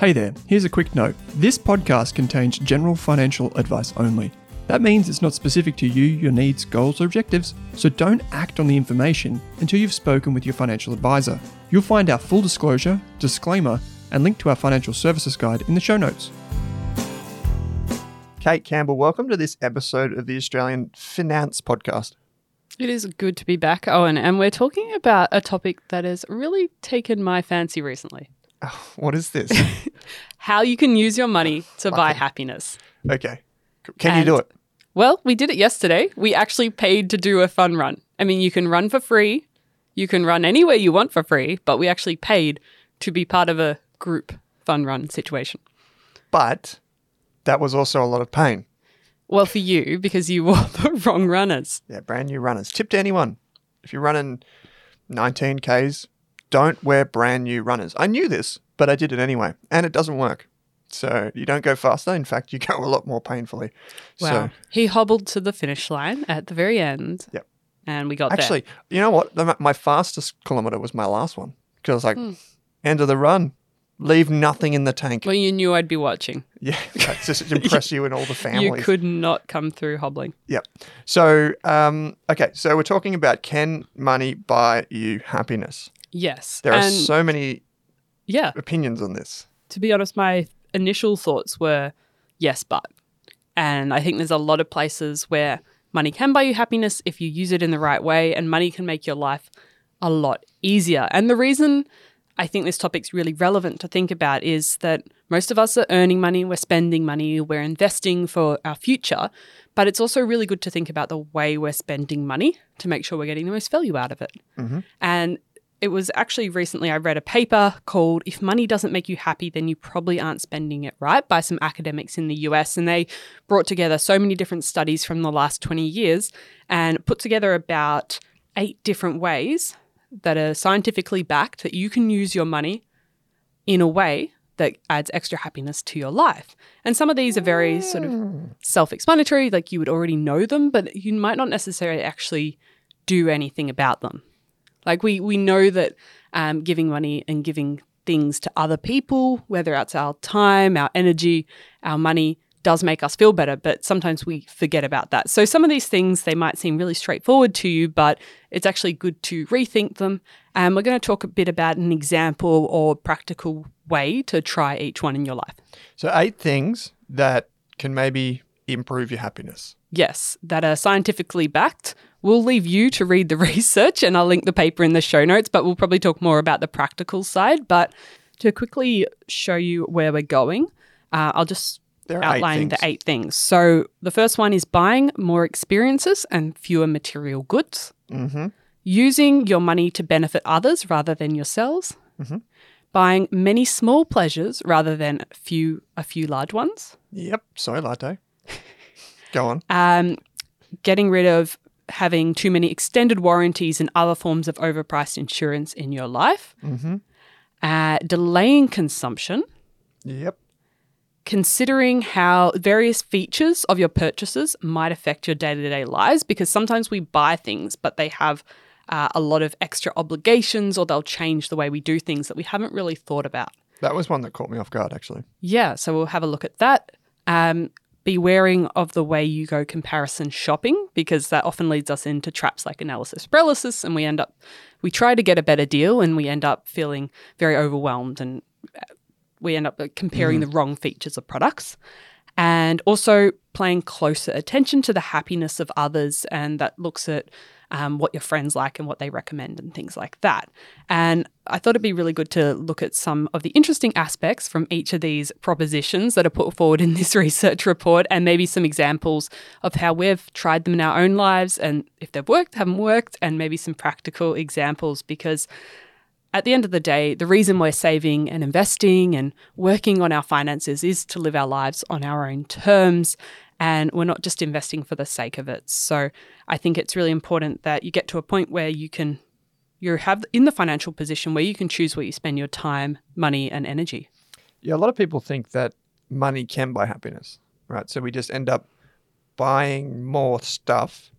Hey there, here's a quick note. This podcast contains general financial advice only. That means it's not specific to you, your needs, goals, or objectives, so don't act on the information until you've spoken with your financial advisor. You'll find our full disclosure, disclaimer, and link to our financial services guide in the show notes. Kate Campbell, welcome to this episode of the Australian Finance Podcast. It is good to be back, Owen, and we're talking about a topic that has really taken my fancy recently. Oh, what is this? How you can use your money to buy happiness. okay. Can you do it? Well, we did it yesterday. We actually paid to do a fun run. I mean, you can run for free, you can run anywhere you want for free, but we actually paid to be part of a group fun run situation. But that was also a lot of pain. Well, for you, because you wore the wrong runners. Yeah, brand new runners. Tip to anyone if you're running 19Ks, don't wear brand new runners. I knew this, but I did it anyway, and it doesn't work. So you don't go faster. In fact, you go a lot more painfully. Wow. So he hobbled to the finish line at the very end. Yep. And we got there. actually, you know what? The- My fastest kilometer was my last one because I was like, Hmm. end of the run, leave nothing in the tank. Well, you knew I'd be watching. Yeah, that's just to impress you and all the families. You could not come through hobbling. Yep. So, um, okay, so we're talking about can money buy you happiness? Yes. There are and so many yeah, opinions on this. to be honest, my initial thoughts were yes, but. And I think there's a lot of places where money can buy you happiness if you use it in the right way, and money can make your life a lot easier. And the reason I think this topic's really relevant to think about is that most of us are earning money, we're spending money, we're investing for our future, but it's also really good to think about the way we're spending money to make sure we're getting the most value out of it. Mm-hmm. And it was actually recently I read a paper called If Money Doesn't Make You Happy, Then You Probably Aren't Spending It Right by some academics in the US. And they brought together so many different studies from the last 20 years and put together about eight different ways that are scientifically backed that you can use your money in a way that adds extra happiness to your life. And some of these are very sort of mm. self explanatory, like you would already know them, but you might not necessarily actually do anything about them. Like we we know that um, giving money and giving things to other people, whether it's our time, our energy, our money, does make us feel better. But sometimes we forget about that. So some of these things they might seem really straightforward to you, but it's actually good to rethink them. And we're going to talk a bit about an example or practical way to try each one in your life. So, eight things that can maybe improve your happiness. yes, that are scientifically backed. We'll leave you to read the research and I'll link the paper in the show notes, but we'll probably talk more about the practical side. But to quickly show you where we're going, uh, I'll just are eight outline the eight things. So the first one is buying more experiences and fewer material goods, Mm-hmm. using your money to benefit others rather than yourselves, Mhm. buying many small pleasures rather than a few a few large ones. Yep. Sorry, latte. Go on. um, getting rid of having too many extended warranties and other forms of overpriced insurance in your life, Mm-hmm. uh, delaying consumption, Yep. considering how various features of your purchases might affect your day to day lives because sometimes we buy things, but they have uh, a lot of extra obligations or they'll change the way we do things that we haven't really thought about. That was one that caught me off guard, actually. Yeah, so we'll have a look at that. Um, be waring of the way you go comparison shopping because that often leads us into traps like analysis paralysis, and we end up we try to get a better deal and we end up feeling very overwhelmed and uh, we end up uh, comparing the wrong features of products. And also paying closer attention to the happiness of others, and that looks at um, what your friends like and what they recommend and things like that. And I thought it'd be really good to look at some of the interesting aspects from each of these propositions that are put forward in this research report and maybe some examples of how we've tried them in our own lives and if they've worked, haven't worked, and maybe some practical examples because at the end of the day, the reason we're saving and investing and working on our finances is to live our lives on our own terms. And we're not just investing for the sake of it. So I think it's really important that you get to a point where you can, you have in the financial position where you can choose where you spend your time, money, and energy. Yeah, a lot of people think that money can buy happiness, right? So we just end up buying more stuff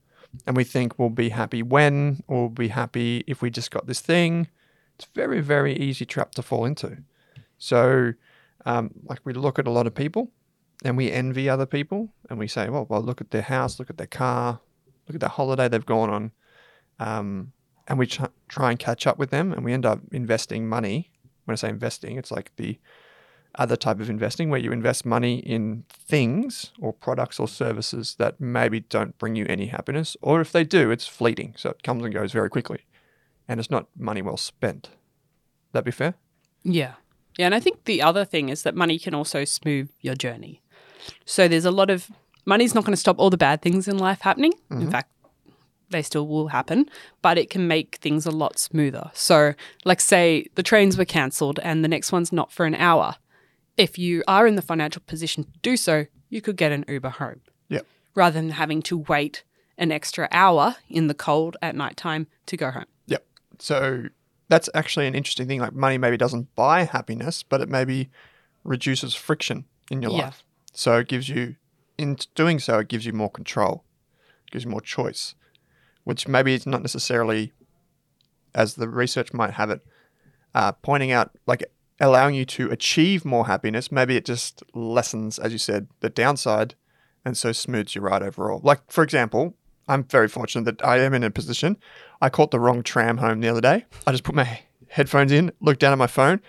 and we think we'll be happy when or we'll be happy if we just got this thing. It's very, very easy trap to fall into. So, um, like, we look at a lot of people and we envy other people and we say, well, well, look at their house, look at their car, look at the holiday they've gone on. Um, and we try, try and catch up with them and we end up investing money. When I say investing, it's like the other type of investing where you invest money in things or products or services that maybe don't bring you any happiness, or if they do, it's fleeting. So it comes and goes very quickly and it's not money well spent. That be fair? Yeah. Yeah. And I think the other thing is that money can also smooth your journey. So there's a lot of money's not going to stop all the bad things in life happening. In mm-hmm. fact, they still will happen, but it can make things a lot smoother. So, like, say the trains were cancelled and the next one's not for an hour. If you are in the financial position to do so, you could get an Uber home Yep. rather than having to wait an extra hour in the cold at nighttime to go home. Yep. So that's actually an interesting thing. Like money maybe doesn't buy happiness, but it maybe reduces friction in your Yeah. life. So it gives you, in doing so, it gives you more control, gives you more choice, which maybe it's not necessarily, as the research might have it, uh, pointing out like allowing you to achieve more happiness. Maybe it just lessens, as you said, the downside, and so smooths your ride overall. Like for example, I'm very fortunate that I am in a position. I caught the wrong tram home the other day. I just put my headphones in, looked down at my phone,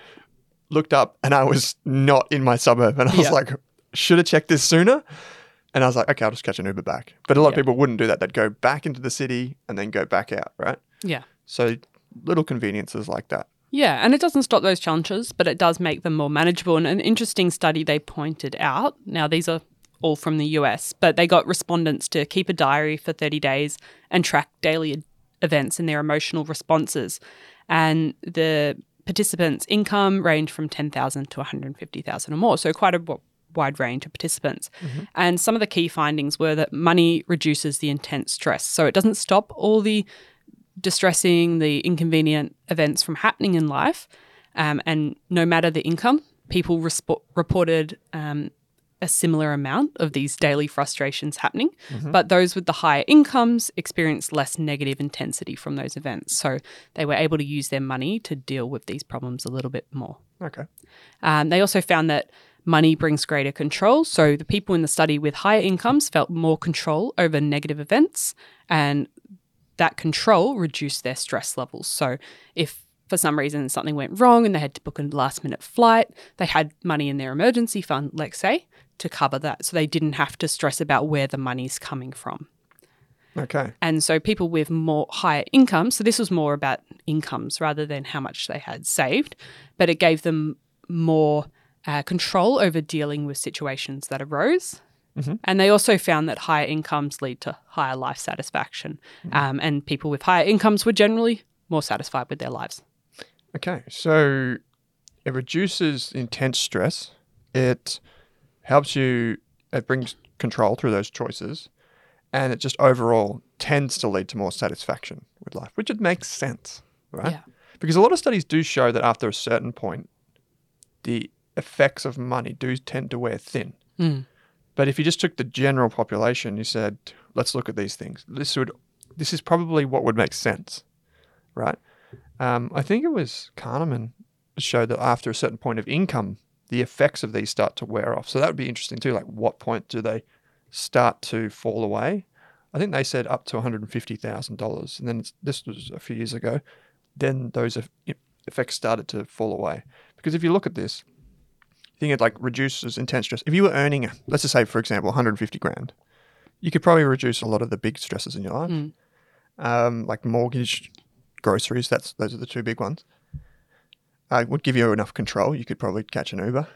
looked up, and I was not in my suburb. And I was Yeah. like, should have checked this sooner. And I was like, okay, I'll just catch an Uber back. But a lot of people wouldn't do that. They'd go back into the city and then go back out, right? Yeah. So little conveniences like that. Yeah, and it doesn't stop those challenges, but it does make them more manageable. And an interesting study they pointed out now, these are all from the US, but they got respondents to keep a diary for 30 days and track daily events and their emotional responses. And the participants' income ranged from 10,000 to 150,000 or more, so quite a wide range of participants. And some of the key findings were that money reduces the intense stress. So it doesn't stop all the distressing, the inconvenient events from happening in life. Um, and no matter the income, people respo- reported um, a similar amount of these daily frustrations happening. But those with the higher incomes experienced less negative intensity from those events. So they were able to use their money to deal with these problems a little bit more. Okay. Um, they also found that money brings greater control. So the people in the study with higher incomes felt more control over negative events, and that control reduced their stress levels. So if for some reason something went wrong and they had to book a last minute flight, they had money in their emergency fund, let's say, to cover that. So they didn't have to stress about where the money's coming from. Okay. And so people with more higher incomes, so this was more about incomes rather than how much they had saved, but it gave them more uh, control over dealing with situations that arose. And they also found that higher incomes lead to higher life satisfaction. Um, and people with higher incomes were generally more satisfied with their lives. Okay, so it reduces intense stress. It helps you. It brings control through those choices, and it just overall tends to lead to more satisfaction with life, which it makes sense, right? Yeah. Because a lot of studies do show that after a certain point, the effects of money do tend to wear thin. Mm. But if you just took the general population, you said, let's look at these things. This would, this is probably what would make sense, right? Um, I think it was Kahneman showed that after a certain point of income, the effects of these start to wear off. So that would be interesting too. Like, what point do they start to fall away? I think they said up to one hundred and fifty thousand dollars, and then it's, this was a few years ago. Then those effects started to fall away because if you look at this, think it like reduces intense stress. If you were earning, let's just say, for example, one hundred and fifty grand, you could probably reduce a lot of the big stresses in your life, Mm. um, like mortgage, groceries. That's those are the two big ones. Uh, would give you enough control. You could probably catch an Uber.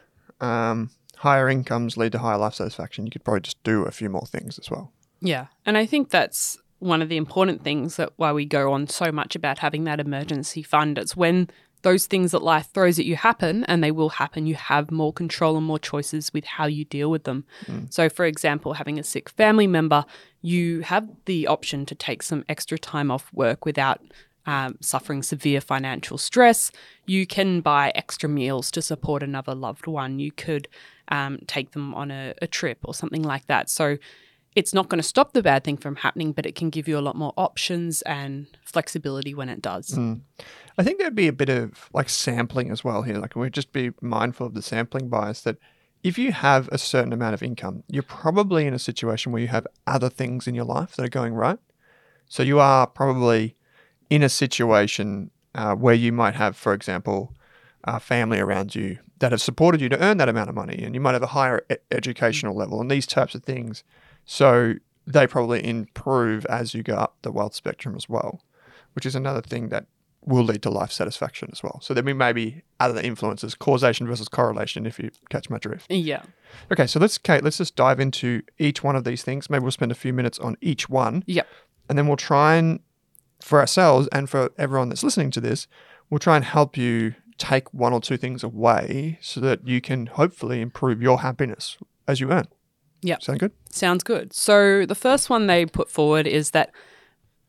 Um, higher incomes lead to higher life satisfaction. You could probably just do a few more things as well. Yeah. And I think that's one of the important things that why we go on so much about having that emergency fund. It's when those things that life throws at you happen, and they will happen, you have more control and more choices with how you deal with them. So, for example, having a sick family member, you have the option to take some extra time off work without um, suffering severe financial stress. You can buy extra meals to support another loved one. You could um, take them on a, a trip or something like that. So, it's not going to stop the bad thing from happening, but it can give you a lot more options and flexibility when it does. I think there'd be a bit of like sampling as well here. Like we'd just be mindful of the sampling bias that if you have a certain amount of income, you're probably in a situation where you have other things in your life that are going right. So you are probably in a situation uh, where you might have, for example, a family around you that have supported you to earn that amount of money, and you might have a higher e- educational level and these types of things. So they probably improve as you go up the wealth spectrum as well, which is another thing that will lead to life satisfaction as well. So there may be other influences, causation versus correlation, if you catch my drift. Yeah. Okay, so let's Kate, let's just dive into each one of these things. Maybe we'll spend a few minutes on each one, Yep. and then we'll try and for ourselves and for everyone that's listening to this, we'll try and help you take one or two things away so that you can hopefully improve your happiness as you earn. Yep. Sound good? Sounds good. So the first one they put forward is that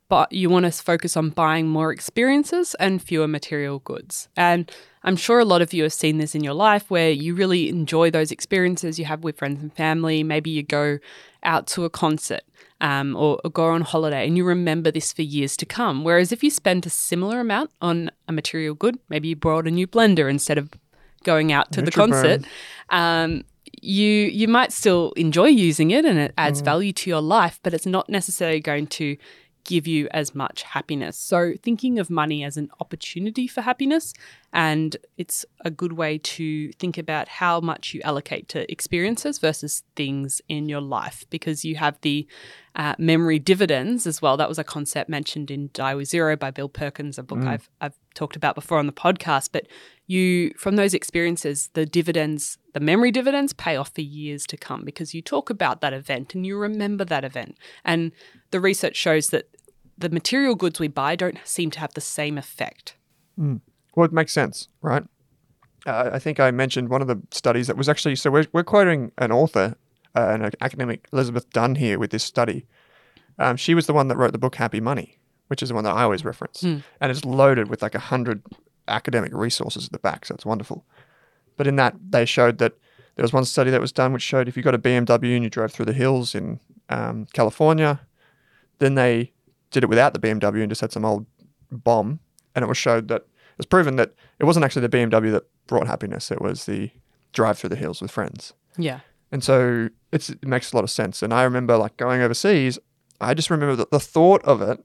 but you want to focus on buying more experiences and fewer material goods. And I'm sure a lot of you have seen this in your life where you really enjoy those experiences you have with friends and family. Maybe you go out to a concert um, or, or go on holiday and you remember this for years to come. Whereas if you spend a similar amount on a material good, maybe you bought a new blender instead of going out to the concert, um, you you might still enjoy using it and it adds value to your life, but it's not necessarily going to give you as much happiness. So thinking of money as an opportunity for happiness and it's a good way to think about how much you allocate to experiences versus things in your life because you have the uh, memory dividends as well. That was a concept mentioned in Die with Zero by Bill Perkins, a book I've I've talked about before on the podcast. But you from those experiences, the dividends, the memory dividends pay off for years to come because you talk about that event and you remember that event. And the research shows that the material goods we buy don't seem to have the same effect. Well, it makes sense, right? Uh, I think I mentioned one of the studies that was actually so we're, we're quoting an author, uh, an academic, Elizabeth Dunn here with this study. Um, she was the one that wrote the book Happy Money, which is the one that I always reference, and it's loaded with like a hundred academic resources at the back, so it's wonderful. But in that, they showed that there was one study that was done which showed if you got a BMW and you drove through the hills in um, California, then they did it without the BMW and just had some old bomb, and it was showed that it was proven that it wasn't actually the BMW that brought happiness; it was the drive through the hills with friends. Yeah. And so it's, it makes a lot of sense. And I remember like going overseas, I just remember that the thought of it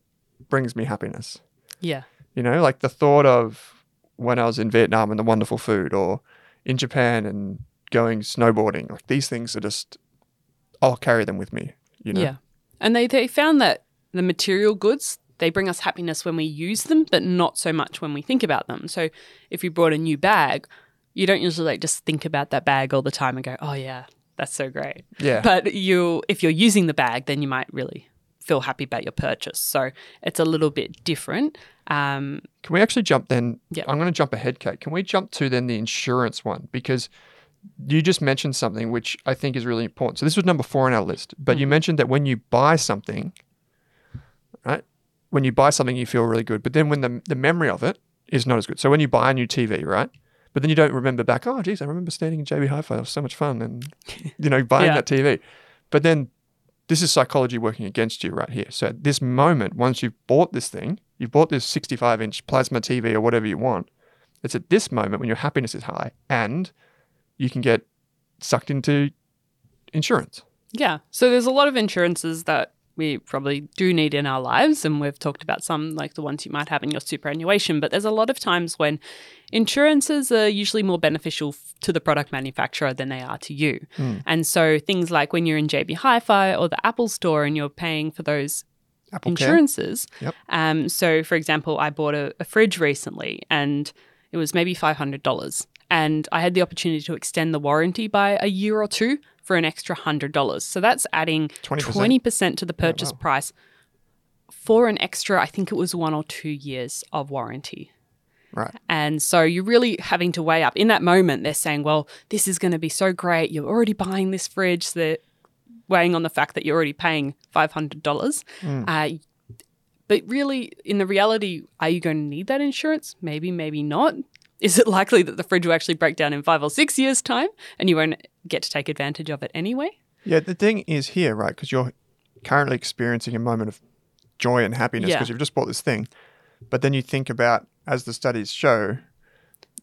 brings me happiness. Yeah. You know, like the thought of when I was in Vietnam and the wonderful food, or in Japan and going snowboarding. Like these things are just, I'll carry them with me. You know. Yeah. And they, they found that the material goods, they bring us happiness when we use them, but not so much when we think about them. So if you brought a new bag, you don't usually like just think about that bag all the time and go, oh yeah, that's so great. Yeah. But you if you're using the bag, then you might really feel happy about your purchase. So it's a little bit different. Um, Can we actually jump then? Yep. I'm going to jump ahead, Kate. Can we jump to then the insurance one? Because you just mentioned something which I think is really important. So this was number four on our list, but you mentioned that when you buy something, right? When you buy something, you feel really good, but then when the the memory of it is not as good. So when you buy a new TV, right? But then you don't remember back, oh, geez, I remember standing in JB Hi Fi. It was so much fun. And, you know, buying Yeah. that TV. But then this is psychology working against you right here. So at this moment, once you've bought this thing, you've bought this 65 inch plasma TV or whatever you want, it's at this moment when your happiness is high and you can get sucked into insurance. Yeah. So there's a lot of insurances that we probably do need in our lives. And we've talked about some, like the ones you might have in your superannuation. But there's a lot of times when insurances are usually more beneficial to the product manufacturer than they are to you. And so things like when you're in JB Hi Fi or the Apple Store and you're paying for those Apple insurances. Yep. Um, so, for example, I bought a, a fridge recently and it was maybe $500. And I had the opportunity to extend the warranty by a year or two for an extra $100. So that's adding 20%. 20%, to the purchase wow. price for an extra, I think it was one or two years of warranty. Right. And so you're really having to weigh up. In that moment, they're saying, well, this is going to be so great. You're already buying this fridge. So they're weighing on the fact that you're already paying $500. Uh, but really, in the reality, are you going to need that insurance? Maybe, maybe not. Is it likely that the fridge will actually break down in five or six years' time and you won't get to take advantage of it anyway? Yeah, the thing is here, right? Because you're currently experiencing a moment of joy and happiness Yeah. because you've just bought this thing. But then you think about, as the studies show,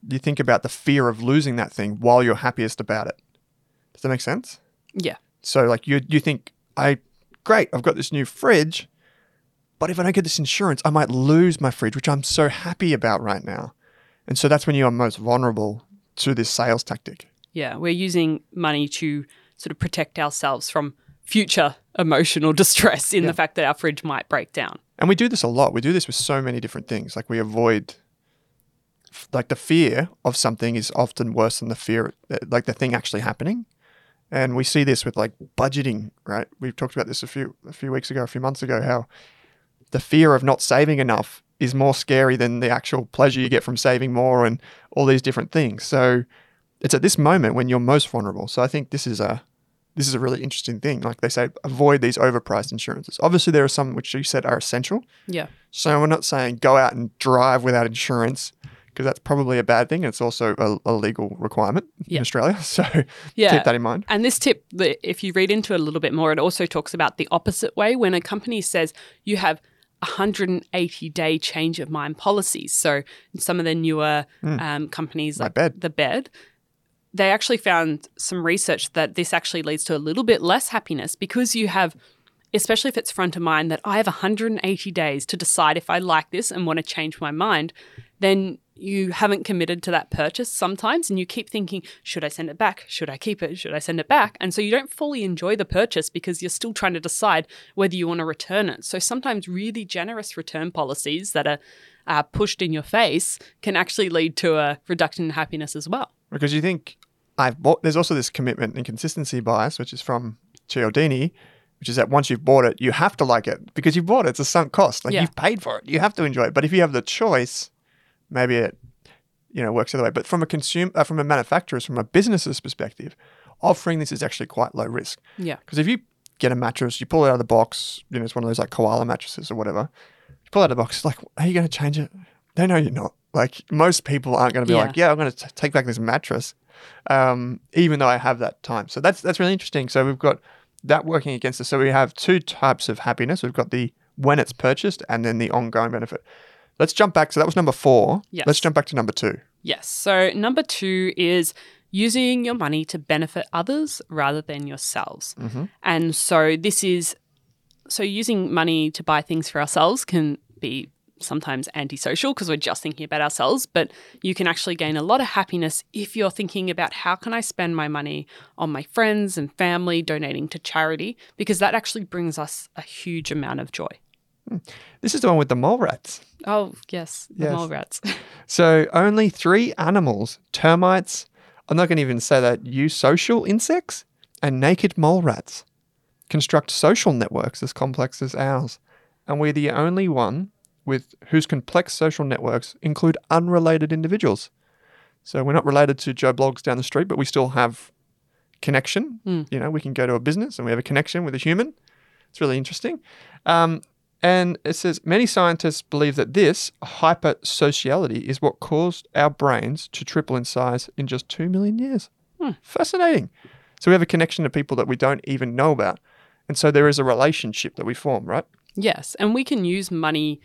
you think about the fear of losing that thing while you're happiest about it. Does that make sense? Yeah. So, like, you you think, I great, I've got this new fridge, but if I don't get this insurance, I might lose my fridge, which I'm so happy about right now. And so that's when you are most vulnerable to this sales tactic. Yeah. We're using money to sort of protect ourselves from future emotional distress in Yeah. the fact that our fridge might break down. And we do this a lot. We do this with so many different things. Like we avoid, like the fear of something is often worse than the fear, uh, like the thing actually happening. And we see this with like budgeting, right? We've talked about this a few a few weeks ago, a few months ago, how the fear of not saving enough is more scary than the actual pleasure you get from saving more and all these different things. So it's at this moment when you're most vulnerable. So I think this is a this is a really interesting thing. Like they say, avoid these overpriced insurances. Obviously, there are some which you said are essential. Yeah. So we're not saying go out and drive without insurance because that's probably a bad thing. It's also a, a legal requirement in Yeah. Australia. So Yeah. keep that in mind. And this tip, if you read into it a little bit more, it also talks about the opposite way when a company says you have 180 day change of mind policies. So some of the newer um, companies. My like bed. the bed, they actually found some research that this actually leads to a little bit less happiness because you have. Especially if it's front of mind that I have 180 days to decide if I like this and want to change my mind, then you haven't committed to that purchase sometimes and you keep thinking, should I send it back? Should I keep it? Should I send it back? And so you don't fully enjoy the purchase because you're still trying to decide whether you want to return it. So sometimes really generous return policies that are uh, pushed in your face can actually lead to a reduction in happiness as well. Because you think I've bought, there's also this commitment and consistency bias, which is from Cialdini, which is that once you've bought it, you have to like it because you've bought it. It's a sunk cost. Like Yeah. you've paid for it. You have to enjoy it. But if you have the choice, maybe it, you know, works the other way. But from a consumer, uh, from a manufacturer's, from a business's perspective, offering this is actually quite low risk. Yeah. Because if you get a mattress, you pull it out of the box, you know, it's one of those like koala mattresses or whatever. You pull it out of the box, it's like, are you going to change it? They know you're not. Like most people aren't going to be Yeah. like, yeah, I'm going to take back this mattress, um, even though I have that time. So that's that's really interesting. So we've got that working against us. So we have two types of happiness. We've got the when it's purchased and then the ongoing benefit. Let's jump back. So that was number four. Yes. Let's jump back to number two. Yes. So number two is using your money to benefit others rather than yourselves. Mm-hmm. And so this is so using money to buy things for ourselves can be sometimes antisocial because we're just thinking about ourselves, but you can actually gain a lot of happiness if you're thinking about how can I spend my money on my friends and family donating to charity because that actually brings us a huge amount of joy. This is the one with the mole rats. Oh, yes, the Yes. mole rats. So only three animals, termites, I'm not going to even say that, eusocial insects and naked mole rats construct social networks as complex as ours. And we're the only one with whose complex social networks include unrelated individuals. So we're not related to Joe Bloggs down the street, but we still have connection. Mm. You know, we can go to a business and we have a connection with a human. It's really interesting. Um, And it says many scientists believe that this hypersociality is what caused our brains to triple in size in just 2 million years. Fascinating. So we have a connection to people that we don't even know about. And so there is a relationship that we form, right? Yes, and we can use money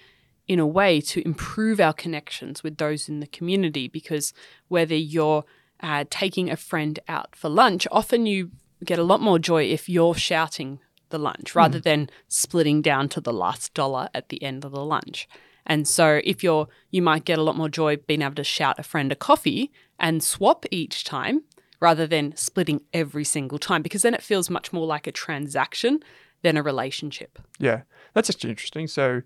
in a way to improve our connections with those in the community because whether you're uh, taking a friend out for lunch, often you get a lot more joy if you're shouting the lunch rather than splitting down to the last dollar at the end of the lunch. And so if you're you might get a lot more joy being able to shout a friend a coffee and swap each time rather than splitting every single time because then it feels much more like a transaction than a relationship. Yeah, that's actually interesting. So,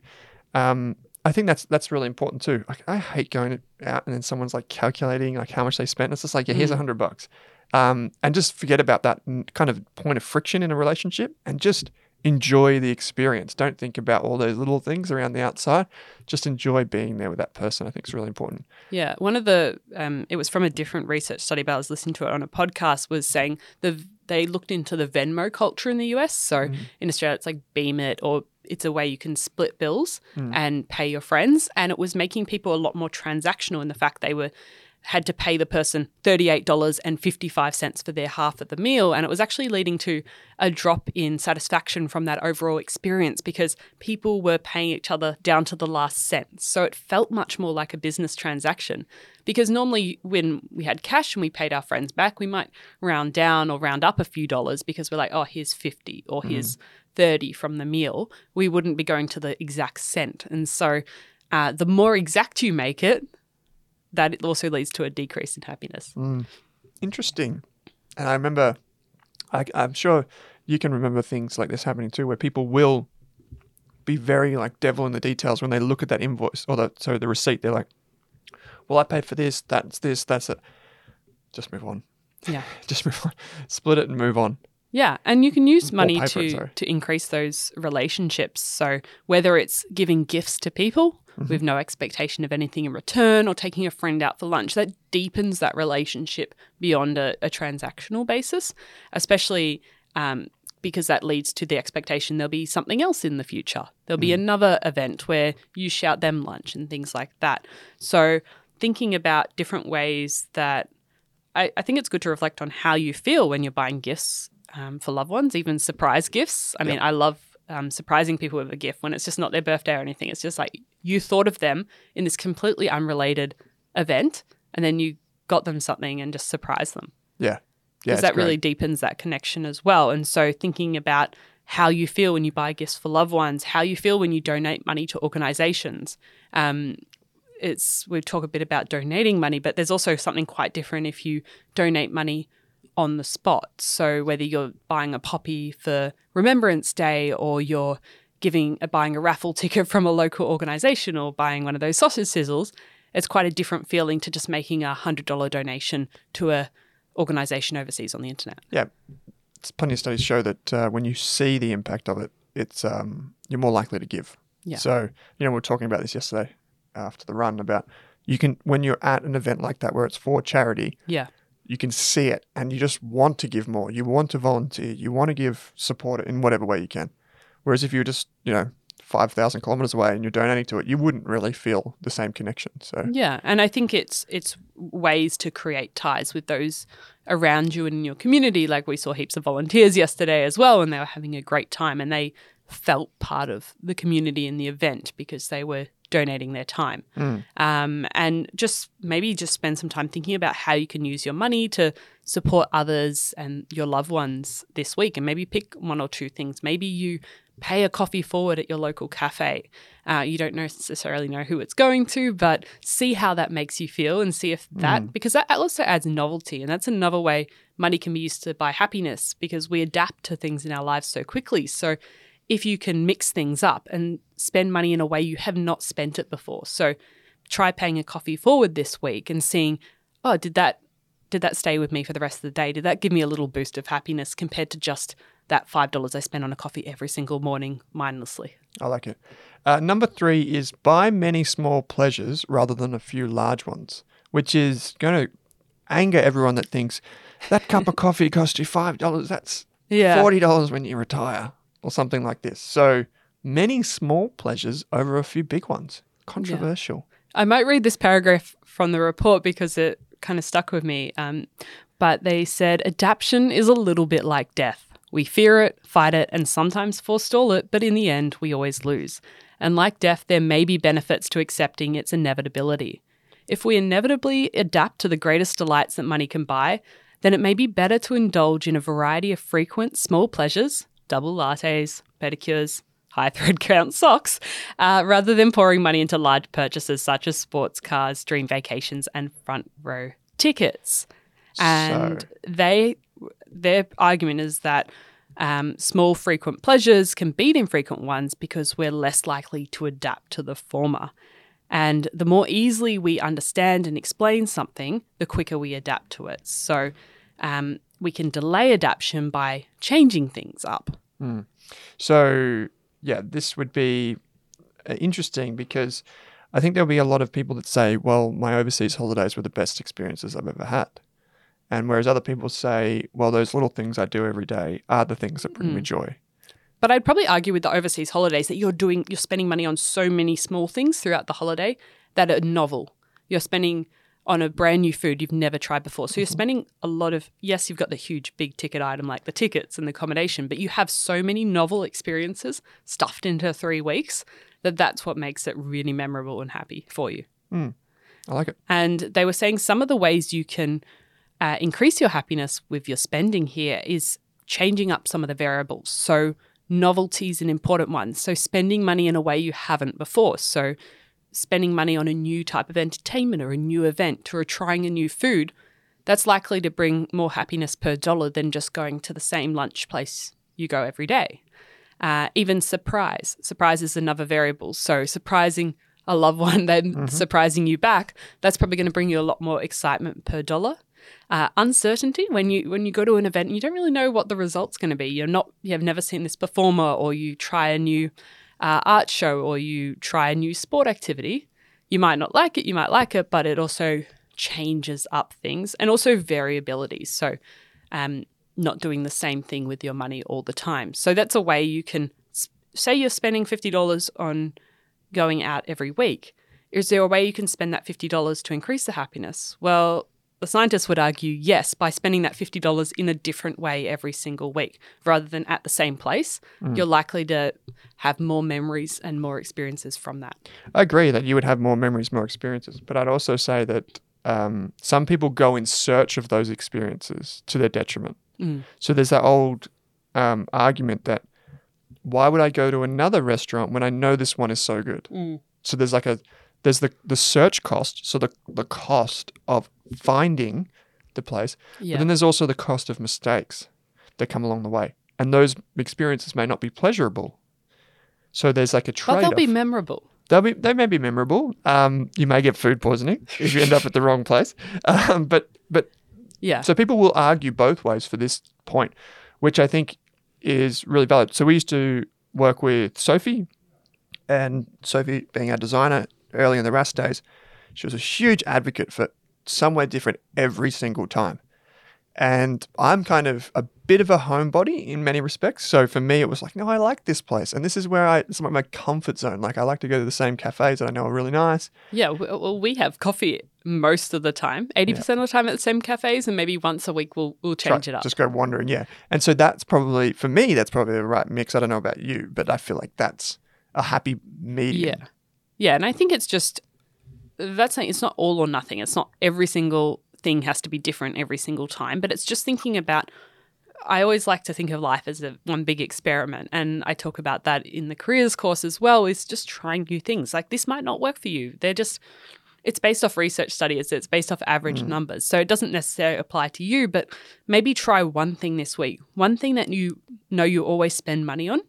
um, I think that's that's really important too. Like, I hate going out and then someone's like calculating like how much they spent. It's just like, yeah, here's a hundred bucks, um, and just forget about that kind of point of friction in a relationship and just enjoy the experience. Don't think about all those little things around the outside. Just enjoy being there with that person. I think is really important. Yeah, one of the um, it was from a different research study, but I was listening to it on a podcast. Was saying the they looked into the Venmo culture in the US. So in Australia, it's like Beem It, or it's a way you can split bills and pay your friends, and it was making people a lot more transactional in the fact they were had to pay the person $38.55 for their half of the meal. And it was actually leading to a drop in satisfaction from that overall experience because people were paying each other down to the last cent. So it felt much more like a business transaction. Because normally, when we had cash and we paid our friends back, we might round down or round up a few dollars because we're like, oh, here's 50 or here's 30 from the meal. We wouldn't be going to the exact cent. And so uh, the more exact you make it, that also leads to a decrease in happiness. Mm. Interesting. And I remember, I, I'm sure you can remember things like this happening too, where people will be very like devil in the details when they look at that invoice or the sorry the receipt. They're like, "Well, I paid for this. That's this. That's it." Just move on. Yeah. Just move on. Split it and move on. Yeah, and you can use money to to increase those relationships. So whether it's giving gifts to people with no expectation of anything in return, or taking a friend out for lunch, that deepens that relationship beyond a, a transactional basis, especially. Um, because that leads to the expectation there'll be something else in the future. There'll be another event where you shout them lunch and things like that. So, thinking about different ways that I, I think it's good to reflect on how you feel when you're buying gifts um, for loved ones, even surprise gifts. I mean, I love um, surprising people with a gift when it's just not their birthday or anything. It's just like you thought of them in this completely unrelated event and then you got them something and just surprised them. Yeah. Yeah. Because it's that really deepens that connection as well. And so thinking about how you feel when you buy gifts for loved ones, how you feel when you donate money to organizations. Um, it's we talk a bit about donating money, but there's also something quite different if you donate money on the spot. So whether you're buying a poppy for Remembrance Day or you're giving uh, buying a raffle ticket from a local organization or buying one of those sausage sizzles, it's quite a different feeling to just making a hundred dollar donation to a organization overseas on the internet. Yeah. It's plenty of studies show that uh, when you see the impact of it, it's um, you're more likely to give. Yeah. So you know we were talking about this yesterday after the run about you can when you're at an event like that where it's for charity, Yeah. You can see it and you just want to give more. You want to volunteer. You want to give support in whatever way you can. Whereas if you're just, you know, 5,000 kilometers away and you're donating to it, you wouldn't really feel the same connection. So, Yeah, and I think it's it's ways to create ties with those around you and in your community. Like we saw heaps of volunteers yesterday as well, and they were having a great time, and they felt part of the community in the event because they were donating their time. Um, and just maybe just spend some time thinking about how you can use your money to support others and your loved ones this week, and maybe pick one or two things. Maybe you pay a coffee forward at your local cafe. Uh, you don't necessarily know who it's going to, but see how that makes you feel and see if that, because that also adds novelty. And that's another way money can be used to buy happiness because we adapt to things in our lives so quickly. So if you can mix things up and spend money in a way you have not spent it before. So try paying a coffee forward this week and seeing, oh, did that did that stay with me for the rest of the day? Did that give me a little boost of happiness compared to just that five dollars I spend on a coffee every single morning mindlessly? I like it. Uh, number three is buy many small pleasures rather than a few large ones, which is going to anger everyone that thinks that cup of coffee cost you $5. That's Yeah. $40 when you retire or something like this. So many small pleasures over a few big ones. Controversial. I might read this paragraph from the report because it kind of stuck with me. Um, but they said adaptation is a little bit like death. We fear it, fight it, and sometimes forestall it, but in the end, we always lose. And like death, there may be benefits to accepting its inevitability. If we inevitably adapt to the greatest delights that money can buy, then it may be better to indulge in a variety of frequent small pleasures, double lattes, pedicures, high thread count socks, uh, rather than pouring money into large purchases such as sports cars, dream vacations, and front row tickets. And So- they, their argument is that um, small frequent pleasures can beat infrequent ones because we're less likely to adapt to the former. And the more easily we understand and explain something, the quicker we adapt to it. So um, we can delay adaptation by changing things up. So, yeah, this would be uh, interesting because I think there'll be a lot of people that say, well, my overseas holidays were the best experiences I've ever had. And whereas other people say, well, those little things I do every day are the things that bring me joy. But I'd probably argue with the overseas holidays that you're doing, you're spending money on so many small things throughout the holiday that are novel. You're spending on a brand new food you've never tried before. So you're spending a lot of, yes, you've got the huge big ticket item like the tickets and the accommodation, but you have so many novel experiences stuffed into three weeks that that's what makes it really memorable and happy for you. I like it. And they were saying some of the ways you can uh, increase your happiness with your spending here is changing up some of the variables. So, novelty is an important one. So, spending money in a way you haven't before. So, spending money on a new type of entertainment or a new event or trying a new food, that's likely to bring more happiness per dollar than just going to the same lunch place you go every day. Uh, even surprise. Surprise is another variable. So, surprising a loved one, then surprising you back, that's probably going to bring you a lot more excitement per dollar. Uh, uncertainty when you when you go to an event and you don't really know what the result's going to be. You're not you have never seen this performer, or you try a new uh, art show, or you try a new sport activity. You might not like it, you might like it, but it also changes up things and also variability. So, um, not doing the same thing with your money all the time. So that's a way you can say you're spending fifty dollars on going out every week. Is there a way you can spend that fifty dollars to increase the happiness? Well, the scientists would argue yes, by spending that fifty dollars in a different way every single week, rather than at the same place, you're likely to have more memories and more experiences from that. I agree that you would have more memories, more experiences. But I'd also say that um, some people go in search of those experiences to their detriment. So there's that old um, argument that why would I go to another restaurant when I know this one is so good? So there's like a there's the the search cost, so the the cost of finding the place, Yeah. but then there's also the cost of mistakes that come along the way, and those experiences may not be pleasurable. So there's like a trade. But they'll be memorable. They'll be they may be memorable. Um, you may get food poisoning if you end up at the wrong place. Um, but but Yeah. so people will argue both ways for this point, which I think is really valid. So we used to work with Sophie, and Sophie being our designer early in the Rask days, she was a huge advocate for somewhere different every single time. And I'm kind of a bit of a homebody in many respects. So for me, it was like, no, I like this place. And this is where I, it's like my comfort zone. Like I like to go to the same cafes that I know are really nice. Yeah, well, we have coffee most of the time, eighty percent of the time at the same cafes, and maybe once a week we'll we'll change Try- it up. Just go wandering, yeah. And so that's probably, for me, that's probably the right mix. I don't know about you, but I feel like that's a happy medium. Yeah. Yeah, and I think it's just that's saying it's not all or nothing. It's not every single thing has to be different every single time, but it's just thinking about I always like to think of life as a one big experiment and I talk about that in the careers course as well is just trying new things. Like this might not work for you. They're just it's based off research studies, it's based off average mm. numbers. So it doesn't necessarily apply to you, but maybe try one thing this week. One thing that you know you always spend money on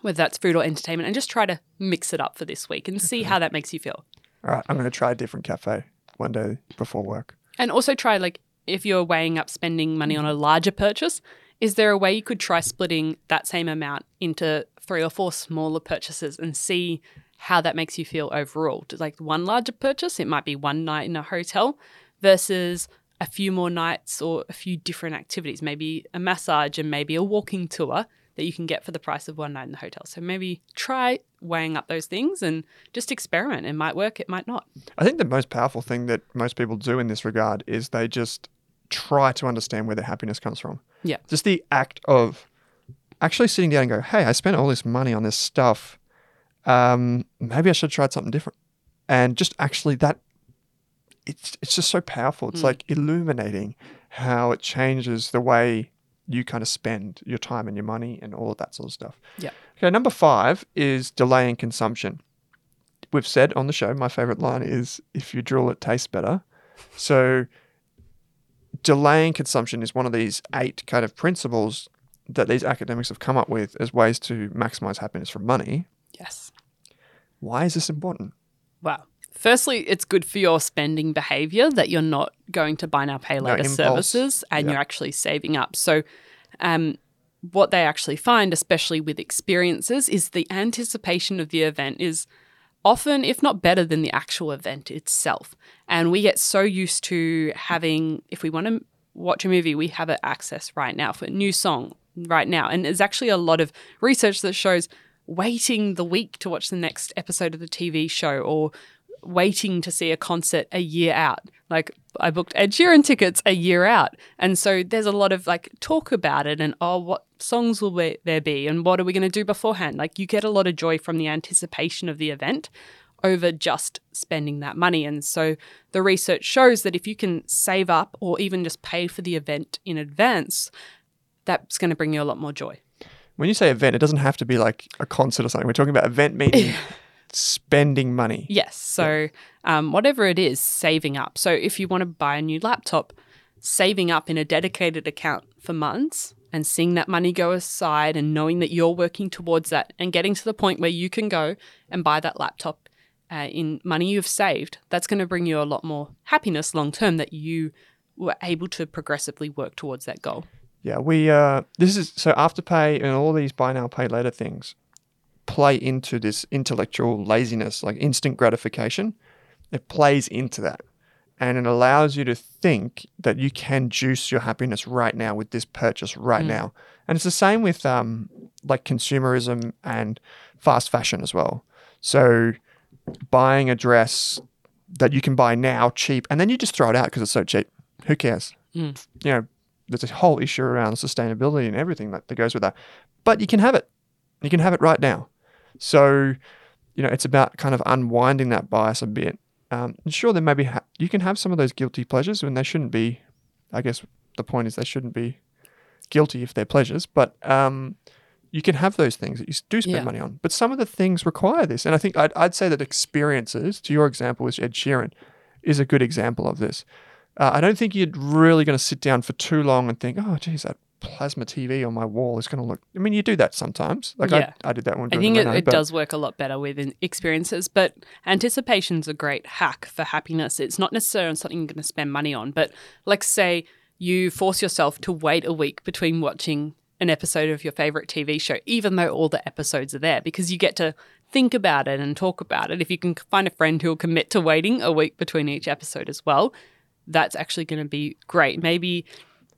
whether that's food or entertainment, and just try to mix it up for this week and see how that makes you feel. All right, I'm going to try a different cafe one day before work. And also try, like, if you're weighing up spending money on a larger purchase, is there a way you could try splitting that same amount into three or four smaller purchases and see how that makes you feel overall? Like one larger purchase, it might be one night in a hotel versus a few more nights or a few different activities, maybe a massage and maybe a walking tour. That you can get for the price of one night in the hotel. So maybe try weighing up those things and just experiment. It might work, it might not. I think the most powerful thing that most people do in this regard is they just try to understand where their happiness comes from. Yeah. Just the act of actually sitting down and go, hey, I spent all this money on this stuff. Um, maybe I should try something different. And just actually that it's it's just so powerful. It's Mm. like illuminating how it changes the way you kind of spend your time and your money and all of that sort of stuff. Yeah. Okay, number five is delaying consumption. We've said on the show, my favorite line is if you drool, it tastes better. So delaying consumption is one of these eight kind of principles that these academics have come up with as ways to maximize happiness from money. Yes. Why is this important? Wow. Firstly, it's good for your spending behavior that you're not going to buy now, pay later impulse. services and Yeah. you're actually saving up. So, um, what they actually find, especially with experiences, is the anticipation of the event is often, if not better than the actual event itself. And we get so used to having, if we want to watch a movie, we have it access right now for a new song right now. And there's actually a lot of research that shows waiting the week to watch the next episode of the TV show or waiting to see a concert a year out. Like I booked Ed Sheeran tickets a year out. And so there's a lot of like talk about it and oh what songs will there be and what are we going to do beforehand? Like you get a lot of joy from the anticipation of the event over just spending that money. And so the research shows that if you can save up or even just pay for the event in advance, that's going to bring you a lot more joy. When you say event, it doesn't have to be like a concert or something. We're talking about event meaning spending money. Yes. So, um, whatever it is, saving up. So, if you want to buy a new laptop, saving up in a dedicated account for months and seeing that money go aside and knowing that you're working towards that and getting to the point where you can go and buy that laptop uh, in money you've saved, that's going to bring you a lot more happiness long term that you were able to progressively work towards that goal. Yeah, we uh this is so afterpay and all these buy now pay later things play into this intellectual laziness, like instant gratification. It plays into that. And it allows you to think that you can juice your happiness right now with this purchase right now. And it's the same with um like consumerism and fast fashion as well. So buying a dress that you can buy now cheap and then you just throw it out because it's so cheap. Who cares? You know, there's a whole issue around sustainability and everything that, that goes with that. But you can have it. You can have it right now. So, you know, it's about kind of unwinding that bias a bit. Um, and sure, there may be, ha- you can have some of those guilty pleasures when they shouldn't be. I guess the point is they shouldn't be guilty if they're pleasures, but um, you can have those things that you do spend Yeah. money on. But some of the things require this. And I think I'd, I'd say that experiences, to your example, is Ed Sheeran, is a good example of this. Uh, I don't think you're really going to sit down for too long and think, oh, geez, that plasma TV on my wall is going to look. I mean, you do that sometimes. Like Yeah. I, I did that one. I think it, Reno, it does work a lot better with experiences, but anticipation's a great hack for happiness. It's not necessarily something you're going to spend money on, but let's say you force yourself to wait a week between watching an episode of your favorite TV show, even though all the episodes are there, because you get to think about it and talk about it. If you can find a friend who'll commit to waiting a week between each episode as well, that's actually going to be great. Maybe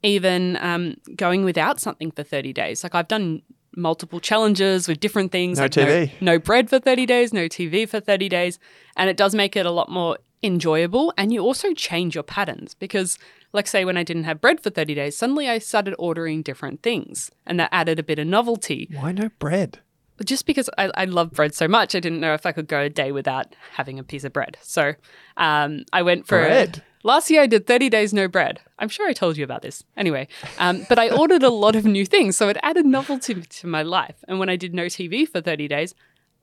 even um, going without something for 30 days. Like I've done multiple challenges with different things. No like TV. No, bread for 30 days, no TV for 30 days. And it does make it a lot more enjoyable. And you also change your patterns because, like, say, when I didn't have bread for 30 days, suddenly I started ordering different things and that added a bit of novelty. Why no bread? Just because I, I love bread so much, I didn't know if I could go a day without having a piece of bread. So um, I went for Bread? Last year I did 30 days no bread. I'm sure I told you about this. Anyway, um, but I ordered a lot of new things, so it added novelty to my life. And when I did no TV for 30 days,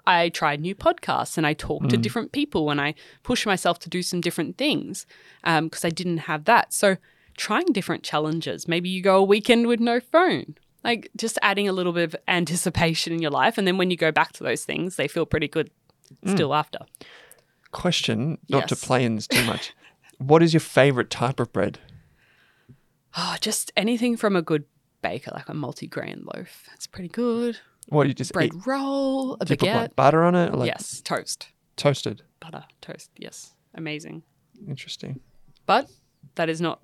I tried new podcasts and I talked to mm. different people and I pushed myself to do some different things um, because I didn't have that. So trying different challenges. Maybe you go a weekend with no phone. Like just adding a little bit of anticipation in your life. And then when you go back to those things, they feel pretty good mm. still after. Question, not to play in this too much. what is your favorite type of bread? Oh, just anything from a good baker, like a multi-grain loaf. It's pretty good. What do you just Bread eat? roll, a Do you put like butter on it? Like yes, toast, toasted. butter, toast. Yes, amazing. Interesting. But that is not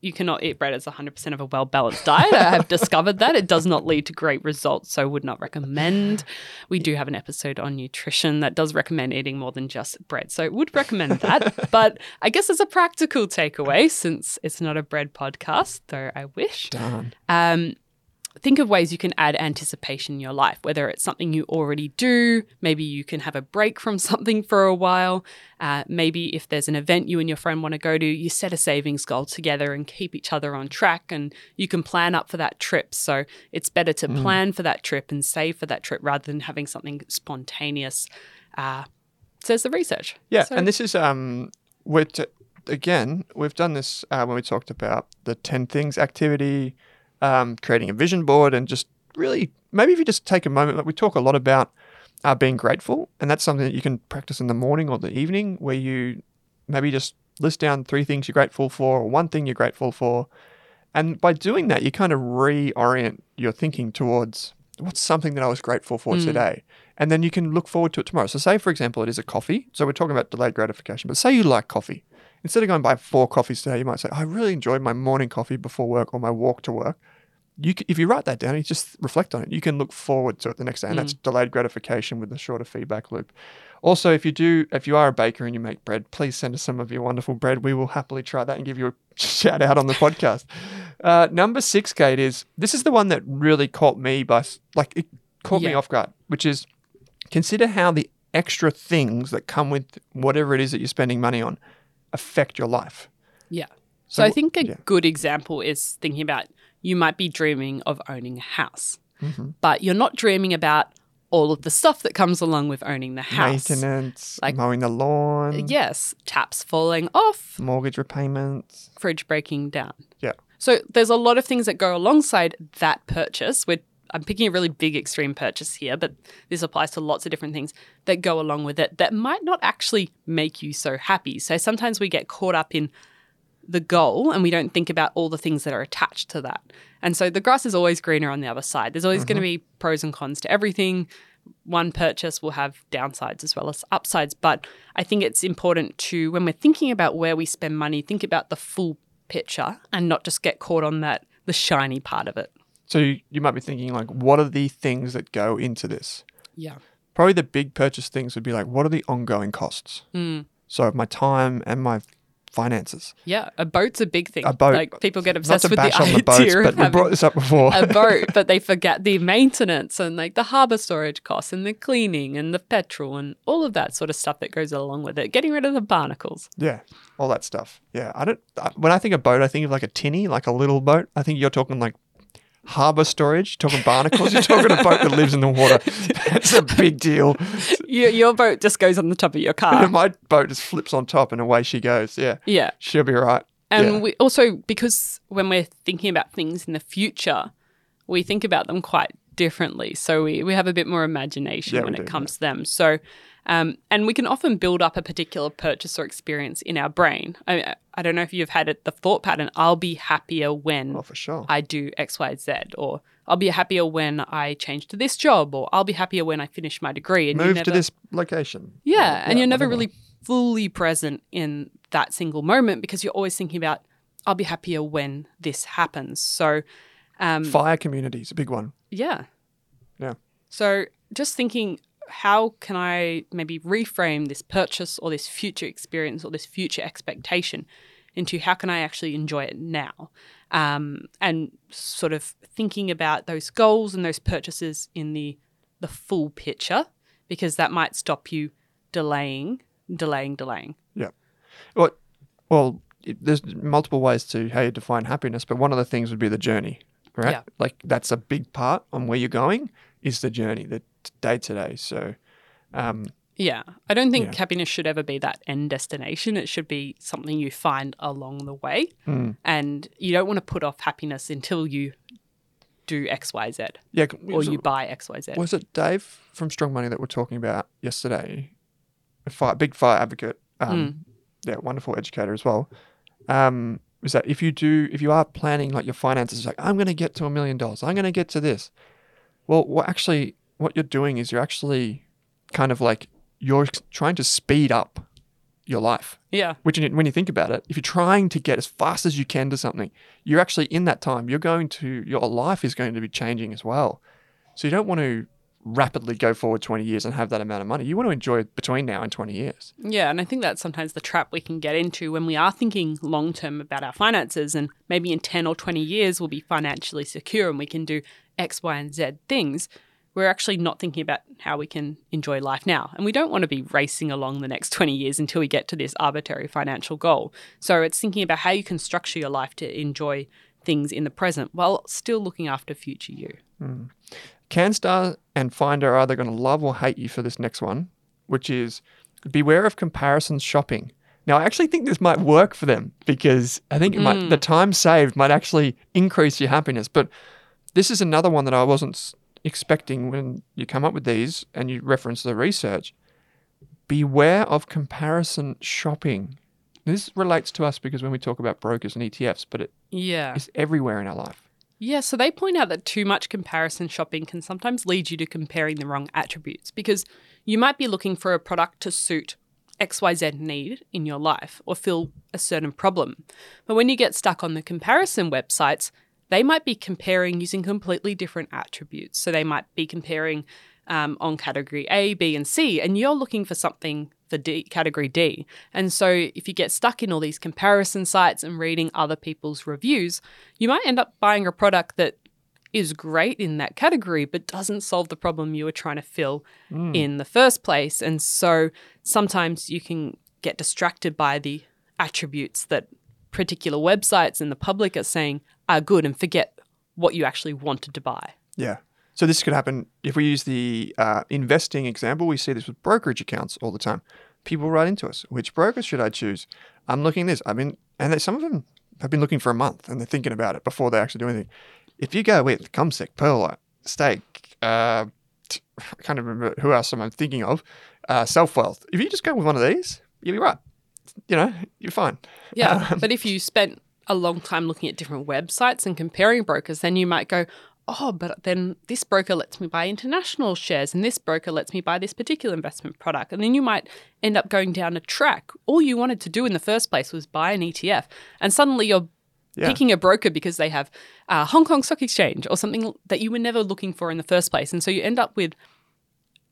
you cannot eat bread as 100% of a well balanced diet. I have discovered that. It does not lead to great results, so would not recommend. We do have an episode on nutrition that does recommend eating more than just bread, so would recommend that. but I guess as a practical takeaway, since it's not a bread podcast, though I wish, Darn. um, think of ways you can add anticipation in your life, whether it's something you already do, maybe you can have a break from something for a while. Uh, maybe if there's an event you and your friend want to go to, you set a savings goal together and keep each other on track, and you can plan up for that trip. So it's better to plan for that trip and save for that trip rather than having something spontaneous, uh, says the research. Yeah, So- and this is um, we're t- again we've done this uh, when we talked about the ten things activity, um, creating a vision board, and just really maybe if you just take a moment, like we talk a lot about uh, being grateful, and that's something that you can practice in the morning or the evening, where you maybe just list down three things you're grateful for or one thing you're grateful for, and by doing that, you kind of reorient your thinking towards what's something that I was grateful for today. And then you can look forward to it tomorrow. So, say, for example, it is a coffee. So, we're talking about delayed gratification, but say you like coffee. Instead of going buy four coffees today, you might say, I really enjoyed my morning coffee before work or my walk to work. You, if you write that down, you just reflect on it. You can look forward to it the next day, and that's delayed gratification with a shorter feedback loop. Also, if you do, if you are a baker and you make bread, please send us some of your wonderful bread. We will happily try that and give you a shout out on the podcast. Uh, number six, Kate, is this is the one that really caught me by like it caught me off guard, which is consider how the extra things that come with whatever it is that you're spending money on affect your life. Yeah. So So, I think a yeah. good example is thinking about you might be dreaming of owning a house, Mm-hmm. but you're not dreaming about all of the stuff that comes along with owning the house. Maintenance, Like- mowing the lawn, Yes, taps falling off, mortgage repayments. fridge breaking down. Yeah. So there's a lot of things that go alongside that purchase. We're, I'm picking a really big extreme purchase here, but this applies to lots of different things that go along with it that might not actually make you so happy. So sometimes we get caught up in the goal and we don't think about all the things that are attached to that. And so the grass is always greener on the other side. There's always going to mm-hmm. be pros and cons to everything. One purchase will have downsides as well as upsides. But I think it's important to, when we're thinking about where we spend money, think about the full picture and not just get caught on that, the shiny part of it. So you, you might be thinking like, what are the things that go into this? Yeah. Probably the big purchase things would be like, what are the ongoing costs? Mm. So my time and my finances. Yeah. A boat's a big thing. A boat. Like people get Not obsessed to with the bash on idea the boats, of but we brought this up before. a boat, but they forget the maintenance and like the harbor storage costs and the cleaning and the petrol and all of that sort of stuff that goes along with it. Getting rid of the barnacles. Yeah, all that stuff. Yeah, I don't. I- When I think of a boat, I think of like a tinny, like a little boat. I think you're talking like harbor storage. You're talking barnacles. you're talking a boat that lives in the water. That's a big deal. your, your boat just goes on the top of your car. My boat just flips on top and away she goes. Yeah, yeah. she'll be right. And Yeah. we also, because when we're thinking about things in the future, we think about them quite differently. So we, we have a bit more imagination Yeah, when we it do, comes to them. So, um, and we can often build up a particular purchase or experience in our brain. I, I don't know if you've had it, the thought pattern, I'll be happier when Oh, for sure. I do X, Y, Z, or I'll be happier when I change to this job, or I'll be happier when I finish my degree. And Move to this location. yeah, and you're never whatever. really fully present in that single moment because you're always thinking about, I'll be happier when this happens. So, um, Fire communities, a big one. yeah. Yeah. So, just thinking, how can I maybe reframe this purchase or this future experience or this future expectation into how can I actually enjoy it now? Um, and sort of thinking about those goals and those purchases in the the full picture, because that might stop you delaying, delaying, delaying. Yeah. Well, well, it, there's multiple ways to how you define happiness, but one of the things would be the journey, right? Yeah. Like that's a big part on where you're going is the journey, the day to day. So, um, Yeah, I don't think Yeah. happiness should ever be that end destination. It should be something you find along the way. Mm. And you don't want to put off happiness until you do X, Y, Z, yeah, or you buy X, Y, Z. Was it Dave from Strong Money that we're talking about yesterday? A fire, big fire advocate. Um, Yeah, wonderful educator as well. Um, is that if you do, if you are planning like your finances, like I'm going to get to a million dollars, I'm going to get to this. Well, what actually, what you're doing is you're actually kind of like you're trying to speed up your life. Yeah. Which, when you think about it, if you're trying to get as fast as you can to something, you're actually in that time. You're going to your life is going to be changing as well. So you don't want to rapidly go forward 20 years and have that amount of money. You want to enjoy it between now and 20 years. Yeah, and I think that's sometimes the trap we can get into when we are thinking long term about our finances and maybe in 10 or 20 years we'll be financially secure and we can do X, Y, and Z things. We're actually not thinking about how we can enjoy life now. And we don't want to be racing along the next 20 years until we get to this arbitrary financial goal. So it's thinking about how you can structure your life to enjoy things in the present while still looking after future you. Hmm. CanStar and Finder are either going to love or hate you for this next one, which is beware of comparisons shopping. Now, I actually think this might work for them because I think it might, hmm. the time saved might actually increase your happiness. But this is another one that I wasn't expecting when you come up with these and you reference the research. Beware of comparison shopping. This relates to us because when we talk about brokers and ETFs, but it Yeah. is everywhere in our life. Yeah, so they point out that too much comparison shopping can sometimes lead you to comparing the wrong attributes because you might be looking for a product to suit XYZ need in your life or fill a certain problem. But when you get stuck on the comparison websites, they might be comparing using completely different attributes. So they might be comparing um, on category A, B, and C, and you're looking for something for D, category D. And so if you get stuck in all these comparison sites and reading other people's reviews, you might end up buying a product that is great in that category, but doesn't solve the problem you were trying to fill in the first place. And so sometimes you can get distracted by the attributes that particular websites and the public are saying are good and forget what you actually wanted to buy. Yeah. So this could happen if we use the uh, investing example. We see this with brokerage accounts all the time. People write into us, which broker should I choose? I'm looking this. I mean, and some of them have been looking for a month and they're thinking about it before they actually do anything. If you go with CommSec, Pearl, Stake, uh, can't remember who else I'm thinking of, uh, Self Wealth. If you just go with one of these, you'll be right. You know, you're fine. Yeah. but if you spent a long time looking at different websites and comparing brokers, then you might go, oh, but then this broker lets me buy international shares and this broker lets me buy this particular investment product. And then you might end up going down a track. All you wanted to do in the first place was buy an ETF. And suddenly you're Yeah. picking a broker because they have uh, Hong Kong Stock Exchange or something that you were never looking for in the first place. And so you end up with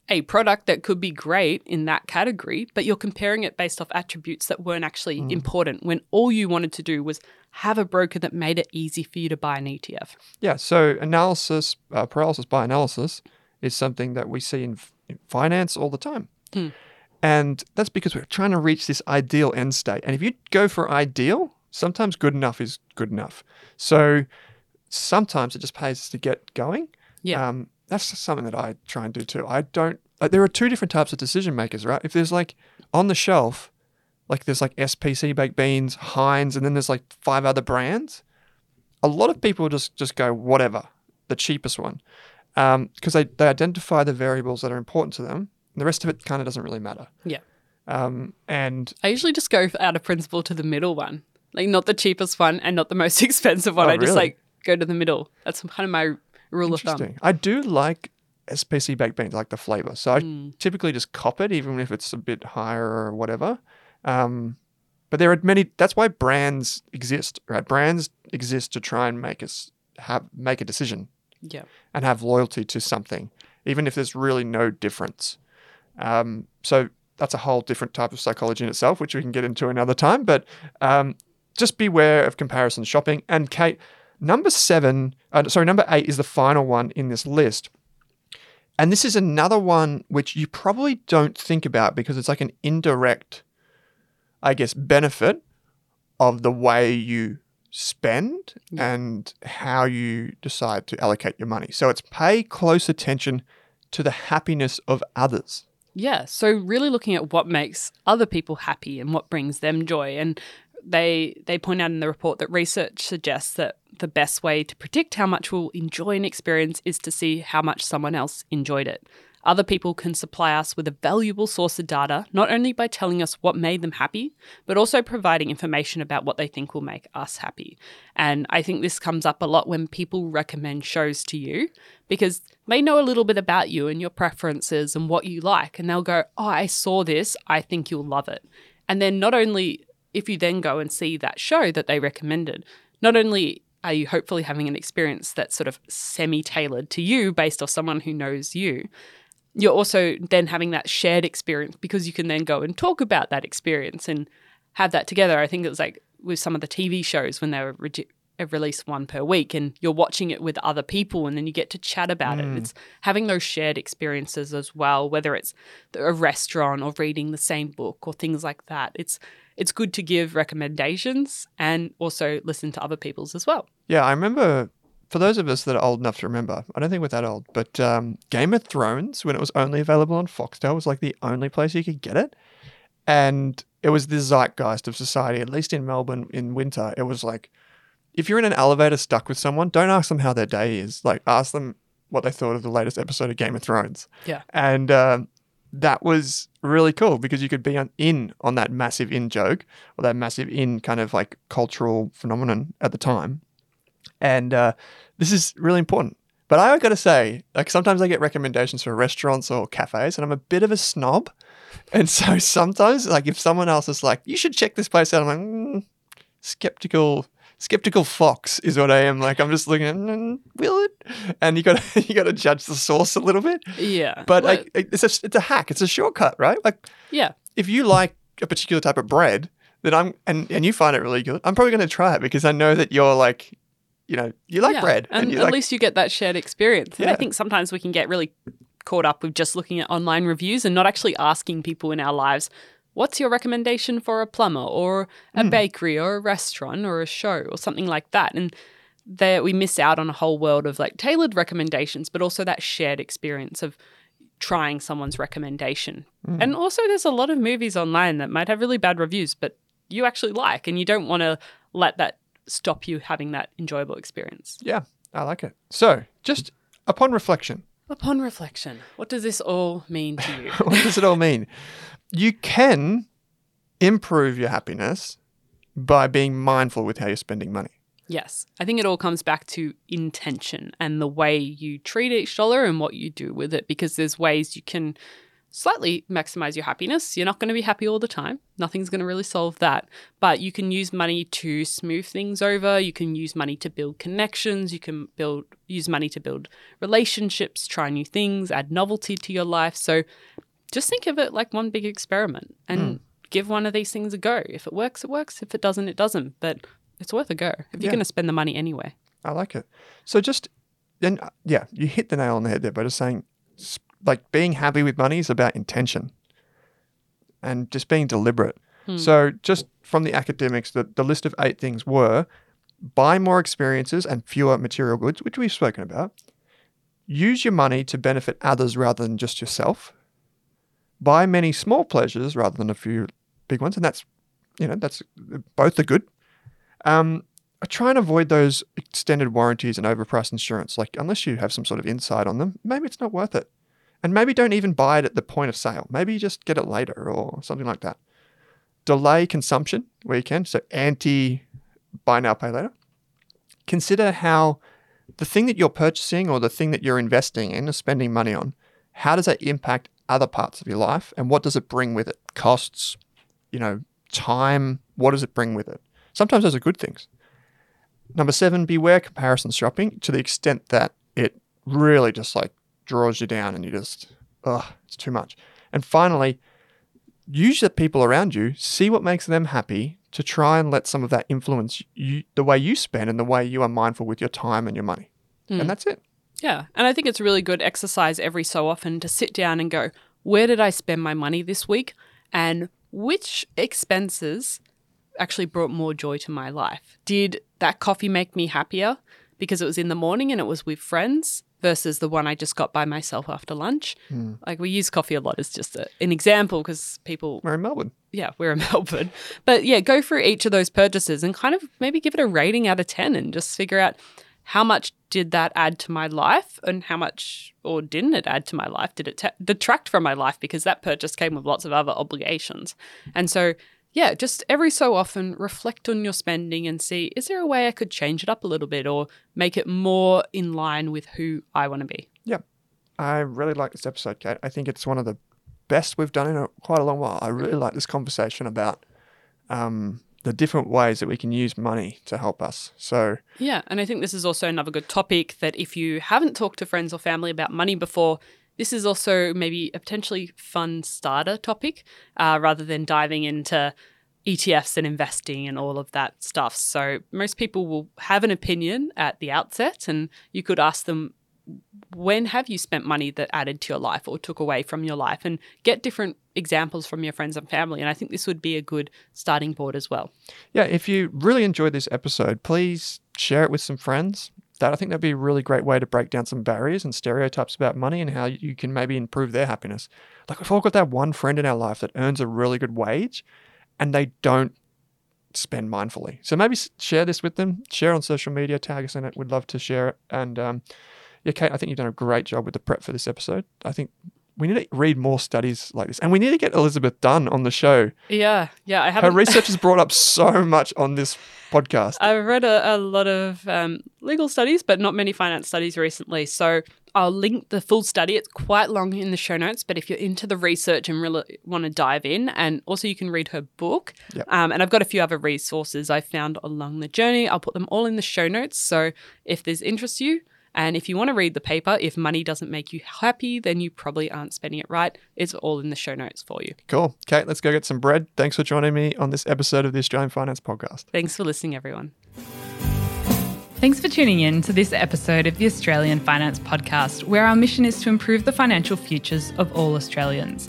a product that could be great in that category, but you're comparing it based off attributes that weren't actually important when all you wanted to do was have a broker that made it easy for you to buy an ETF. Yeah, so analysis, uh, paralysis by analysis, is something that we see in, f- in finance all the time. And that's because we're trying to reach this ideal end state. And if you go for ideal, sometimes good enough is good enough. So sometimes it just pays us to get going. Yeah. Um, that's something that I try and do too. I don't, there are two different types of decision makers, right? If there's like on the shelf, like there's like SPC baked beans, Heinz, and then there's like five other brands. A lot of people just just go whatever, the cheapest one, because they they identify the variables that are important to them. The rest of it kind of doesn't really matter. Yeah. Um, and I usually just go out of principle to the middle one, like not the cheapest one and not the most expensive one. Oh, I just like go to the middle. That's kind of my rule of thumb. interesting. I do like SPC baked beans, like the flavor. So I Hmm. typically just cop it, even if it's a bit higher or whatever. Um, but there are many. That's why brands exist, right? Brands exist to try and make us have make a decision Yeah. and have loyalty to something, even if there's really no difference. Um, so that's a whole different type of psychology in itself, which we can get into another time. But um, just beware of comparison shopping. And Kate, number seven, uh, sorry, number eight is the final one in this list. And this is another one which you probably don't think about because it's like an indirect, I guess, benefit of the way you spend and how you decide to allocate your money. So it's pay close attention to the happiness of others. Yeah. So really looking at what makes other people happy and what brings them joy. And they they point out in the report that research suggests that the best way to predict how much we'll enjoy an experience is to see how much someone else enjoyed it. Other people can supply us with a valuable source of data, not only by telling us what made them happy, but also providing information about what they think will make us happy. And I think this comes up a lot when people recommend shows to you because they know a little bit about you and your preferences and what you like. And they'll go, Oh, I saw this. I think you'll love it. And then not only if you then go and see that show that they recommended, not only are you hopefully having an experience that's sort of semi tailored to you based off someone who knows you, you're also then having that shared experience because you can then go and talk about that experience and have that together. I think it was like with some of the TV shows when they were re- released one per week and you're watching it with other people and then you get to chat about Mm. it. It's having those shared experiences as well, whether it's a restaurant or reading the same book or things like that. It's it's good to give recommendations and also listen to other people's as well. Yeah, I remember. For those of us that are old enough to remember, I don't think we're that old, but um, Game of Thrones, when it was only available on Foxtel, was like the only place you could get it, and it was the zeitgeist of society. At least in Melbourne in winter, it was like, if you're in an elevator stuck with someone, don't ask them how their day is. Like, ask them what they thought of the latest episode of Game of Thrones. Yeah. and um, that was really cool because you could be on, in on that massive in joke or that massive in kind of like cultural phenomenon at the time. And uh, this is really important. But I got to say, like sometimes I get recommendations for restaurants or cafes, and I'm a bit of a snob. And so sometimes, like if someone else is like, "You should check this place out," I'm like, mm, skeptical. Skeptical fox is what I am. Like I'm just looking at, mm, will it? And you got you got to judge the source a little bit. Yeah. But Well, like, it's a it's a hack. It's a shortcut, right? Like yeah. if you like a particular type of bread, then I'm and and you find it really good, I'm probably going to try it because I know that you're like, you know, you like Yeah, bread, and, you at like, least you get that shared experience. And I think sometimes we can get really caught up with just looking at online reviews and not actually asking people in our lives, what's your recommendation for a plumber or a Hmm. bakery or a restaurant or a show or something like that. And there we miss out on a whole world of like tailored recommendations, but also that shared experience of trying someone's recommendation. Hmm. And also there's a lot of movies online that might have really bad reviews, but you actually like and you don't want to let that stop you having that enjoyable experience. yeah, I like it. So just upon reflection, Upon reflection, what does this all mean to you? what does it all mean? You can improve your happiness by being mindful with how you're spending money. yes, I think it all comes back to intention and the way you treat each dollar and what you do with it, because there's ways you can slightly maximize your happiness. You're not going to be happy all the time. Nothing's going to really solve that. But you can use money to smooth things over. You can use money to build connections. You can build use money to build relationships, try new things, add novelty to your life. So just think of it like one big experiment and give one of these things a go. If it works, it works. If it doesn't, it doesn't. But it's worth a go if you're Yeah. going to spend the money anyway. I like it. So just then, uh, yeah, you hit the nail on the head there by just saying, like, being happy with money is about intention and just being deliberate. So just from the academics, the, the list of eight things were buy more experiences and fewer material goods, which we've spoken about. Use your money to benefit others rather than just yourself. Buy many small pleasures rather than a few big ones, and that's, you know, that's both are good. Um, I try and avoid those extended warranties and overpriced insurance. Like, unless you have some sort of insight on them, maybe it's not worth it. And maybe don't even buy it at the point of sale. Maybe you just get it later or something like that. Delay consumption where you can. So, anti buy now, pay later. Consider how the thing that you're purchasing or the thing that you're investing in or spending money on, how does that impact other parts of your life and what does it bring with it? Costs, you know, time, what does it bring with it? Sometimes those are good things. Number seven, beware comparison shopping to the extent that it really just like draws you down and you just, ugh, it's too much. And finally, use the people around you, see what makes them happy to try and let some of that influence you, the way you spend and the way you are mindful with your time and your money. And hmm. that's it. Yeah. And I think it's a really good exercise every so often to sit down and go, where did I spend my money this week? And which expenses actually brought more joy to my life? Did that coffee make me happier because it was in the morning and it was with friends versus the one I just got by myself after lunch? Hmm. Like we use coffee a lot as just a, an example because people We're in Melbourne. yeah, we're in Melbourne. But yeah, go through each of those purchases and kind of maybe give it a rating out of 10 and just figure out how much did that add to my life and how much or didn't it add to my life? Did it ta detract from my life because that purchase came with lots of other obligations? And so, yeah, just every so often reflect on your spending and see is there a way I could change it up a little bit or make it more in line with who I want to be? Yeah. I really like this episode, Kate. I think it's one of the best we've done in a, quite a long while. I really like this conversation about um, the different ways that we can use money to help us. So, Yeah, and I think this is also another good topic that if you haven't talked to friends or family about money before, this is also maybe a potentially fun starter topic uh, rather than diving into ETFs and investing and all of that stuff. So, most people will have an opinion at the outset, and you could ask them, when have you spent money that added to your life or took away from your life and get different examples from your friends and family and i think this would be a good starting board as well yeah, if you really enjoyed this episode, please share it with some friends. That I think that'd be a really great way to break down some barriers and stereotypes about money and how you can maybe improve their happiness. Like we've all got that one friend in our life that earns a really good wage and they don't spend mindfully. So maybe share this with them, share on social media, tag us in it. We'd love to share it. And um, yeah, Kate, I think you've done a great job with the prep for this episode. I think we need to read more studies like this. And we need to get Elizabeth Dunn on the show. yeah yeah i Her haven't research has brought up so much on this podcast. I've read a, a lot of um, legal studies, but not many finance studies recently. So I'll link the full study. It's quite long in the show notes, but if you're into the research and really want to dive in, and also you can read her book. Yep. Um, and I've got a few other resources I found along the journey. I'll put them all in the show notes. So if there's interest to you, and if you want to read the paper, if money doesn't make you happy, then you probably aren't spending it right. It's all in the show notes for you. Cool. Kate, let's go get some bread. Thanks for joining me on this episode of the Australian Finance Podcast. Thanks for listening, everyone. Thanks for tuning in to this episode of the Australian Finance Podcast, where our mission is to improve the financial futures of all Australians.